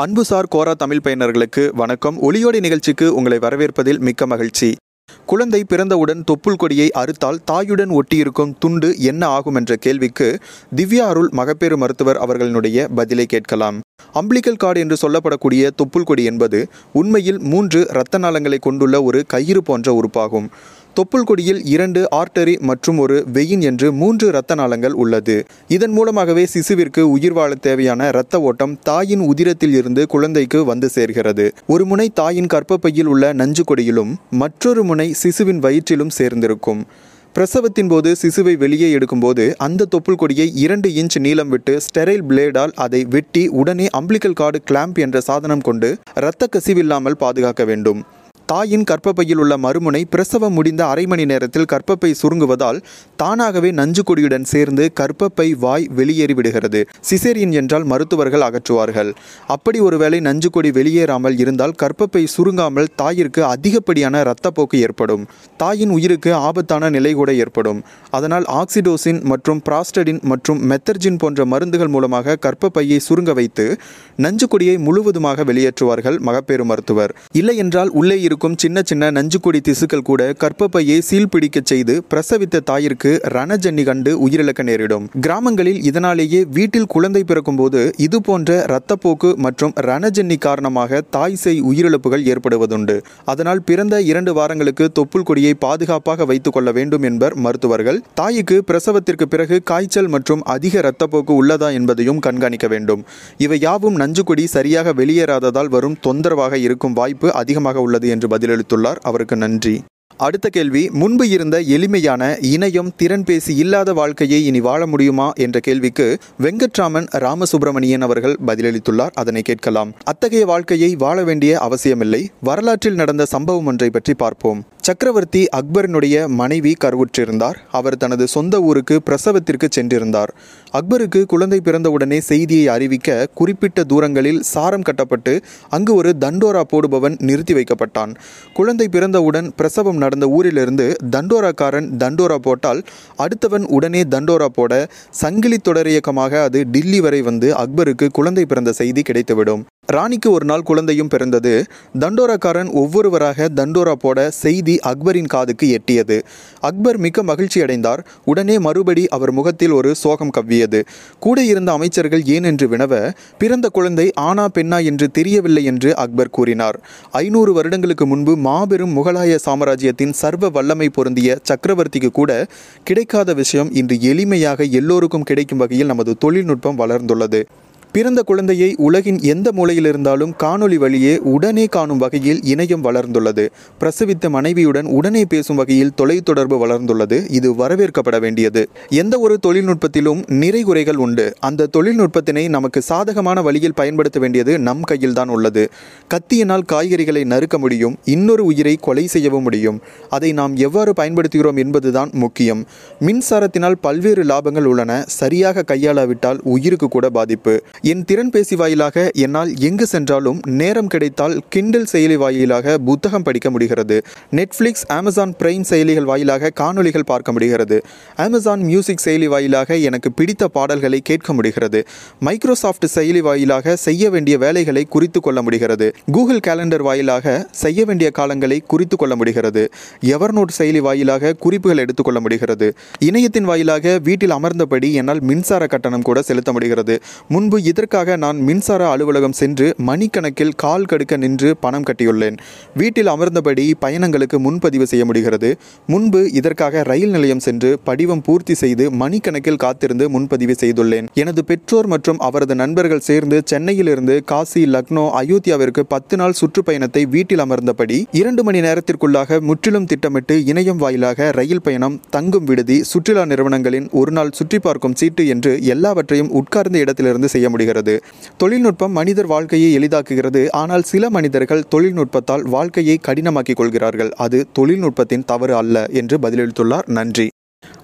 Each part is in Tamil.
அன்புசார் கோரா தமிழ் பயனர்களுக்கு வணக்கம். ஒளியோடி நிகழ்ச்சிக்கு உங்களை வரவேற்பதில் மிக்க மகிழ்ச்சி. குழந்தை பிறந்தவுடன் தொப்புள் கொடியை அறுத்தால் தாயுடன் ஒட்டியிருக்கும் துண்டு என்ன ஆகும் என்ற கேள்விக்கு திவ்யா அருள் மகப்பேறு மருத்துவர் அவர்களினுடைய பதிலை கேட்கலாம். அம்பிளிக்கல் கார்டு என்று சொல்லப்படக்கூடிய தொப்புள் கொடி என்பது உண்மையில் மூன்று இரத்த நாளங்களை கொண்டுள்ள ஒரு கயிறு போன்ற உறுப்பாகும். தொப்புள் கொடியில் இரண்டு ஆர்டரி மற்றும் ஒரு வெயின் என்று மூன்று இரத்த நாளங்கள் உள்ளது. இதன் மூலமாகவே சிசுவிற்கு உயிர் வாழ தேவையான இரத்த ஓட்டம் தாயின் உதிரத்தில் இருந்து குழந்தைக்கு வந்து சேர்கிறது. ஒரு முனை தாயின் கர்ப்பப்பையில் உள்ள நஞ்சு கொடியிலும் மற்றொரு முனை சிசுவின் வயிற்றிலும் சேர்ந்திருக்கும். பிரசவத்தின் போது சிசுவை வெளியே எடுக்கும்போது அந்த தொப்புள் கொடியை இரண்டு இன்ச் நீளம் விட்டு ஸ்டெரைல் பிளேடால் அதை வெட்டி உடனே அம்பிளிக்கல் கார்டு கிளாம்ப் என்ற சாதனம் கொண்டு இரத்த கசிவில்லாமல் பாதுகாக்க வேண்டும். தாயின் கர்ப்பப்பையில் உள்ள மறுமுனை பிரசவம் முடிந்த அரை மணி நேரத்தில் கர்ப்பப்பை சுருங்குவதால் தானாகவே நஞ்சு கொடியுடன் சேர்ந்து கர்ப்பப்பை வாய் வெளியேறிவிடுகிறது சிசேரியன் என்றால் மருத்துவர்கள் அகற்றுவார்கள். அப்படி ஒருவேளை நஞ்சு கொடி வெளியேறாமல் இருந்தால் கர்ப்பப்பை சுருங்காமல் தாயிற்கு அதிகப்படியான இரத்தப்போக்கு ஏற்படும். தாயின் உயிருக்கு ஆபத்தான நிலை கூட ஏற்படும். அதனால் ஆக்சிடோசின் மற்றும் பிராஸ்டடின் மற்றும் மெத்தர்ஜின் போன்ற மருந்துகள் மூலமாக கர்ப்பப்பையை சுருங்க வைத்து நஞ்சு கொடியை முழுவதுமாக வெளியேற்றுவார்கள் மகப்பேறு மருத்துவர். இல்லை என்றால் உள்ளே இருக்கும் சின்ன சின்ன நஞ்சுக்கொடி திசுக்கள் கூட கற்பப்பையை சீல் பிடிக்கச் செய்து பிரசவித்த தாயிற்கு ரணஜன்னி கண்டு உயிரிழக்க நேரிடும். கிராமங்களில் இதனாலேயே வீட்டில் குழந்தை பிறக்கும்போது இது போன்ற இரத்தப்போக்கு மற்றும் ரணஜன்னி காரணமாக தாய் செய் உயிரிழப்புகள் ஏற்படுவதுண்டு. அதனால் பிறந்த இரண்டு வாரங்களுக்கு தொப்புள் கொடியை பாதுகாப்பாக வைத்துக் கொள்ள வேண்டும் என்பர் மருத்துவர்கள் தாய்க்கு பிரசவத்திற்கு பிறகு காய்ச்சல் மற்றும் அதிக இரத்தப்போக்கு உள்ளதா என்பதையும் கண்காணிக்க வேண்டும். இவை யாவும் நஞ்சுக்கொடி சரியாக வெளியேறாததால் வரும் தொந்தரவாக இருக்கும் வாய்ப்பு அதிகமாக உள்ளது என்று பதிலளித்துள்ளார். அவருக்கு நன்றி. அடுத்த கேள்வி முன்பு இருந்த எளிமையான இணையம் திறன்பேசி இல்லாத வாழ்க்கையை இனி வாழ முடியுமா என்ற கேள்விக்கு வெங்கட்ராமன் ராமசுப்பிரமணியன் அவர்கள் பதிலளித்துள்ளார். அதனை கேட்கலாம். அத்தகைய வாழ்க்கையை வாழ வேண்டிய அவசியமில்லை. வரலாற்றில் நடந்த சம்பவம் ஒன்றை பற்றி பார்ப்போம். சக்கரவர்த்தி அக்பரினுடைய மனைவி கருவுற்றிருந்தார். அவர் தனது சொந்த ஊருக்கு பிரசவத்திற்கு சென்றிருந்தார். அக்பருக்கு குழந்தை பிறந்தவுடனே செய்தியை அறிவிக்க குறிப்பிட்ட தூரங்களில் சாரம் கட்டப்பட்டு அங்கு ஒரு தண்டோரா போடுபவன் நிறுத்தி வைக்கப்பட்டான். குழந்தை பிறந்தவுடன் பிரசவம் நடந்த ஊரிலிருந்து தண்டோராக்காரன் தண்டோரா போட்டால் அடுத்தவன் உடனே தண்டோரா போட சங்கிலி தொடர் இயக்கமாக அது டில்லி வரை வந்து அக்பருக்கு குழந்தை பிறந்த செய்தி கிடைத்துவிடும். ராணிக்கு ஒரு நாள் குழந்தையும் பிறந்தது. தண்டோராக்காரன் ஒவ்வொருவராக தண்டோரா போட செய்தி அக்பரின் காதுக்கு எட்டியது. அக்பர் மிக்க மகிழ்ச்சி அடைந்தார். உடனே மறுபடி அவர் முகத்தில் ஒரு சோகம் கவ்வியது. கூட இருந்த அமைச்சர்கள் ஏன் என்று வினவ பிறந்த குழந்தை ஆனா பெண்ணா என்று தெரியவில்லை என்று அக்பர் கூறினார். ஐநூறு வருடங்களுக்கு முன்பு மாபெரும் முகலாய சாம்ராஜ்யத்தின் சர்வ வல்லமை பொருந்திய சக்கரவர்த்திக்கு கூட கிடைக்காத விஷயம் இன்று எளிமையாக எல்லோருக்கும் கிடைக்கும் வகையில் நமது தொழில்நுட்பம் வளர்ந்துள்ளது. பிறந்த குழந்தையை உலகின் எந்த மூலையில் இருந்தாலும் காணொலி வழியே உடனே காணும் வகையில் இணையம் வளர்ந்துள்ளது. பிரசவித்த மனைவியுடன் உடனே பேசும் வகையில் தொலைத்தொடர்பு வளர்ந்துள்ளது. இது வரவேற்கப்பட வேண்டியது. எந்த ஒரு தொழில்நுட்பத்திலும் நிறைகுறைகள் உண்டு. அந்த தொழில்நுட்பத்தினை நமக்கு சாதகமான வழியில் பயன்படுத்த வேண்டியது நம் கையில் தான் உள்ளது. கத்தியினால் காய்கறிகளை நறுக்க முடியும். இன்னொரு உயிரை கொலை செய்யவும் முடியும். அதை நாம் எவ்வாறு பயன்படுத்துகிறோம் என்பதுதான் முக்கியம். மின்சாரத்தினால் பல்வேறு லாபங்கள் உள்ளன. சரியாக கையாளாவிட்டால் உயிருக்கு கூட பாதிப்பு. என் திறன்பேசி வாயிலாக என்னால் எங்கு சென்றாலும் நேரம் கிடைத்தால் கிண்டல் செயலி வாயிலாக புத்தகம் படிக்க முடிகிறது. நெட்ஃப்ளிக்ஸ் அமேசான் பிரைம் செயலிகள் வாயிலாக காணொளிகள் பார்க்க முடிகிறது. அமேசான் மியூசிக் செயலி வாயிலாக எனக்கு பிடித்த பாடல்களை கேட்க முடிகிறது. மைக்ரோசாஃப்ட் செயலி வாயிலாக செய்ய வேண்டிய வேலைகளை குறித்து கொள்ள முடிகிறது. கூகுள் கேலண்டர் வாயிலாக செய்ய வேண்டிய காலங்களை குறித்து கொள்ள முடிகிறது. எவர்நோட் செயலி வாயிலாக குறிப்புகள் எடுத்துக்கொள்ள முடிகிறது. இணையத்தின் வாயிலாக வீட்டில் அமர்ந்தபடி என்னால் மின்சார கட்டணம் கூட செலுத்த முடிகிறது. முன்பு இதற்காக நான் மின்சார அலுவலகம் சென்று மணிக்கணக்கில் கால் கடுக்க நின்று பணம் கட்டியுள்ளேன். வீட்டில் அமர்ந்தபடி பயணங்களுக்கு முன்பதிவு செய்ய முடிகிறது. முன்பு இதற்காக ரயில் நிலையம் சென்று படிவம் பூர்த்தி செய்து மணிக்கணக்கில் காத்திருந்து முன்பதிவு செய்துள்ளேன். எனது பெற்றோர் மற்றும் அவரது நண்பர்கள் சேர்ந்து சென்னையிலிருந்து காசி லக்னோ அயோத்தியாவிற்கு பத்து நாள் சுற்றுப்பயணத்தை வீட்டில் அமர்ந்தபடி இரண்டு மணி நேரத்திற்குள்ளாக முற்றிலும் திட்டமிட்டு இணையம் வாயிலாக ரயில் பயணம் தங்கும் விடுதி சுற்றுலா நிறுவனங்களின் ஒரு நாள் சுற்றி பார்க்கும் சீட்டு என்று எல்லாவற்றையும் உட்கார்ந்த இடத்திலிருந்து செய்ய முடியும் முடிகிறது தொழில்நுட்பம் மனிதர் வாழ்க்கையை எளிதாக்குகிறது. ஆனால் சில மனிதர்கள் தொழில்நுட்பத்தால் வாழ்க்கையை கடினமாக்கிக் கொள்கிறார்கள். அது தொழில்நுட்பத்தின் தவறு அல்ல என்று பதிலளித்துள்ளார். நன்றி.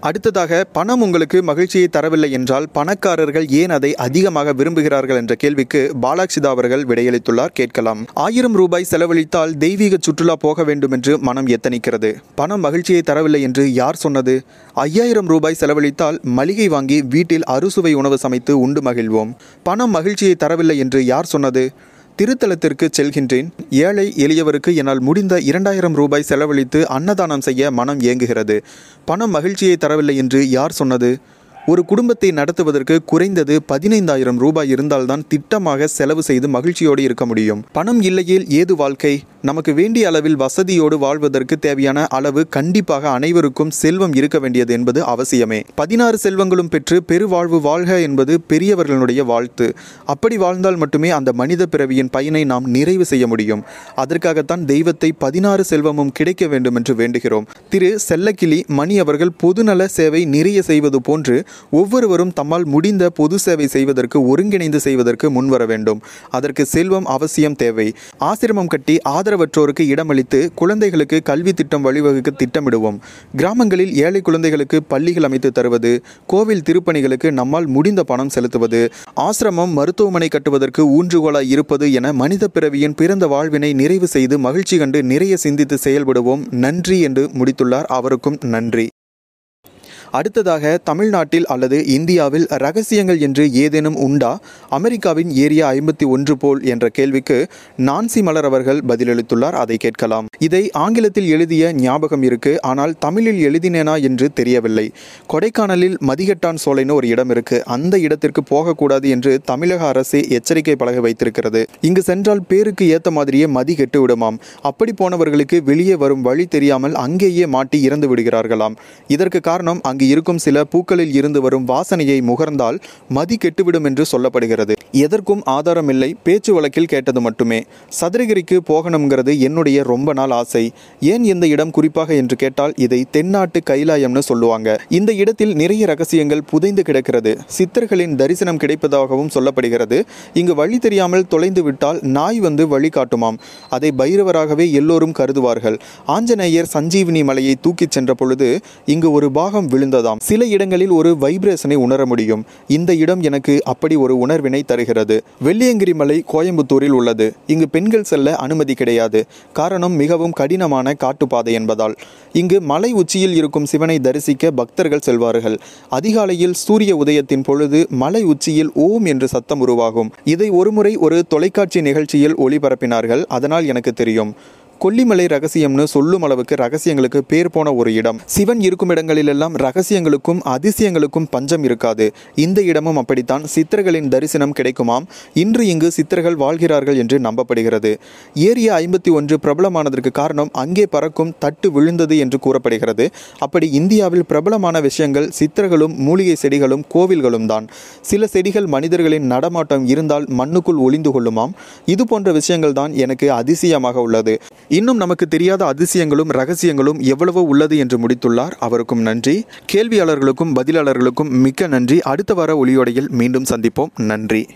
அடுத்ததாக பணம் உங்களுக்கு மகிழ்ச்சியை தரவில்லை என்றால் பணக்காரர்கள் ஏன் அதை அதிகமாக விரும்புகிறார்கள் என்ற கேள்விக்கு பாலாக்சிதா அவர்கள் விடையளித்துள்ளார். கேட்கலாம். ஆயிரம் ரூபாய் செலவழித்தால் தெய்வீக சுற்றுலா போக வேண்டும் என்று மனம் எத்தனிக்கிறது. பணம் மகிழ்ச்சியை தரவில்லை என்று யார் சொன்னது? ஐயாயிரம் ரூபாய் செலவழித்தால் மளிகை வாங்கி வீட்டில் அறுசுவை உணவு சமைத்து உண்டு மகிழ்வோம். பணம் மகிழ்ச்சியை தரவில்லை என்று யார் சொன்னது? திருத்தலத்திற்கு செல்கின்றேன். ஏழை எளியவருக்கு என்னால் முடிந்த இரண்டாயிரம் ரூபாய் செலவழித்து அன்னதானம் செய்ய மனம் ஏங்குகிறது. பணம் மகிழ்ச்சியை தரவில்லை என்று யார் சொன்னது? ஒரு குடும்பத்தை நடத்துவதற்கு குறைந்தது பதினைந்தாயிரம் ரூபாய் இருந்தால்தான் திட்டமாக செலவு செய்து மகிழ்ச்சியோடு இருக்க முடியும். பணம் இல்லையேல் ஏது வாழ்க்கை? நமக்கு வேண்டிய அளவில் வசதியோடு வாழ்வதற்கு தேவையான அளவு கண்டிப்பாக அனைவருக்கும் செல்வம் இருக்க வேண்டியது என்பது அவசியமே. பதினாறு செல்வங்களும் பெற்று பெருவாழ்வு வாழ்க என்பது பெரியவர்களுடைய வாழ்த்து. அப்படி வாழ்ந்தால் மட்டுமே அந்த மனித பிறவியின் பயனை நாம் நிறைவு செய்ய முடியும். அதற்காகத்தான் தெய்வத்தை பதினாறு செல்வமும் கிடைக்க வேண்டும் என்று வேண்டுகிறோம். திரு செல்லக்கிளி மணி அவர்கள் பொதுநல சேவை நிறைய செய்வது போன்று ஒவ்வொருவரும் தம்மால் முடிந்த பொது சேவை செய்வதற்கு ஒருங்கிணைந்து செய்வதற்கு முன்வர வேண்டும். அதற்கு செல்வம் அவசியம் தேவை. ஆசிரமம் கட்டி ஆதரவற்றோருக்கு இடமளித்து குழந்தைகளுக்கு கல்வி திட்டம் வழிவகுக்க திட்டமிடுவோம். கிராமங்களில் ஏழை குழந்தைகளுக்கு பள்ளிகள் அமைத்து தருவது கோவில் திருப்பணிகளுக்கு நம்மால் முடிந்த பணம் செலுத்துவது ஆசிரமம் மருத்துவமனை கட்டுவதற்கு ஊன்றுகோலாய் இருப்பது என மனித பிறவியின் பிறந்த வாழ்வினை நிறைவு செய்து மகிழ்ச்சி கண்டு நிறைய சிந்தித்து செயல்படுவோம். நன்றி என்று முடித்துள்ளார். அவருக்கும் நன்றி. அடுத்ததாக தமிழ்நாட்டில் அல்லது இந்தியாவில் ரகசியங்கள் என்று ஏதேனும் உண்டா? அமெரிக்காவின் ஏரியா ஐம்பத்தி ஒன்று போல் என்ற கேள்விக்கு நான்சி மலர் அவர்கள் பதிலளித்துள்ளார். அதை கேட்கலாம். இதை ஆங்கிலத்தில் எழுதிய ஞாபகம் இருக்கு. ஆனால் தமிழில் எழுதினேனா என்று தெரியவில்லை. கொடைக்கானலில் மதிகட்டான் சோலைன்னு ஒரு இடம் இருக்கு. அந்த இடத்திற்கு போகக்கூடாது என்று தமிழக அரசு எச்சரிக்கை பலகை வைத்திருக்கிறது. இங்கு சென்றால் பேருக்கு ஏத்த மாதிரியே மதி கெட்டு விடுமாம். அப்படி போனவர்களுக்கு வெளியே வரும் வழி தெரியாமல் அங்கேயே மாட்டி இறந்து விடுகிறார்களாம். இதற்கு காரணம் அங்கு இருக்கும் சில பூக்களில் இருந்து வரும் வாசனையை முகர்ந்தால் மதி கெட்டுவிடும் என்று சொல்லப்படுகிறது. எதற்கும் ஆதாரம் இல்லை பேச்சு வழக்கில் கேட்டது மட்டுமே. சதுரகிரிக்கு போகணுங்கிறது என்னுடைய ரொம்ப நாள் ஆசை. ஏன் இந்த இடம் குறிப்பாக என்று கேட்டால் இதை தென்னாட்டு கைலாயம்னு சொல்லுவாங்க. இந்த இடத்தில் நிறைய ரகசியங்கள் புதைந்து கிடக்கிறது. சித்தர்களின் தரிசனம் கிடைப்பதாகவும் சொல்லப்படுகிறது. இங்கு வழி தெரியாமல் தொலைந்து விட்டால் நாய் வந்து வழி காட்டுமாம். அதை பைரவராகவே எல்லோரும் கருதுவார்கள். ஆஞ்சநேயர் சஞ்சீவினி மலையை தூக்கிச் சென்ற பொழுது இங்கு ஒரு பாகம் இருந்ததாம். சில இடங்களில் ஒரு வைப்ரேஷனை உணர முடியும். இந்த இடம் எனக்கு அப்படி ஒரு உணர்வினை தருகிறது. வெள்ளியங்கிரி மலை கோயம்புத்தூரில் உள்ளது. இங்கு பெண்கள் செல்ல அனுமதி கிடையாது. காரணம் மிகவும் கடினமான காட்டுப்பாதை என்பதால். இங்கு மலை உச்சியில் இருக்கும் சிவனை தரிசிக்க பக்தர்கள் செல்வார்கள். அதிகாலையில் சூரிய உதயத்தின் பொழுது மலை உச்சியில் ஓம் என்று சத்தம் உருவாகும். இதை ஒருமுறை ஒரு தொலைக்காட்சி நிகழ்ச்சியில் ஒளிபரப்பினார்கள். அதனால் எனக்கு தெரியும். கொல்லிமலை ரகசியம்னு சொல்லும் அளவுக்கு ரகசியங்களுக்கு பேர் போன ஒரு இடம். சிவன் இருக்கும் இடங்களிலெல்லாம் ரகசியங்களுக்கும் அதிசயங்களுக்கும் பஞ்சம் இருக்காது. இந்த இடமும் அப்படித்தான் சித்தர்களின் தரிசனம் கிடைக்குமாம். இன்று இங்கு சித்தர்கள் வாழ்கிறார்கள் என்று நம்பப்படுகிறது. ஏரியா ஐம்பத்தி ஒன்று பிரபலமானதற்கு காரணம் அங்கே பறக்கும் தட்டு விழுந்தது என்று கூறப்படுகிறது. அப்படி இந்தியாவில் பிரபலமான விஷயங்கள் சித்தர்களும் மூலிகை செடிகளும் கோவில்களும் தான். சில செடிகள் மனிதர்களின் நடமாட்டம் இருந்தால் மண்ணுக்குள் ஒளிந்து கொள்ளுமாம். இது போன்ற விஷயங்கள் தான் எனக்கு அதிசயமாக உள்ளது. இன்னும் நமக்கு தெரியாத அதிசயங்களும் ரகசியங்களும் எவ்வளவோ உள்ளது என்று முடித்துள்ளார். அவருக்கும் நன்றி. கேள்வியாளர்களுக்கும் பதிலாளர்களுக்கும் மிக்க நன்றி. அடுத்த வார ஒளியோடையில் மீண்டும் சந்திப்போம். நன்றி.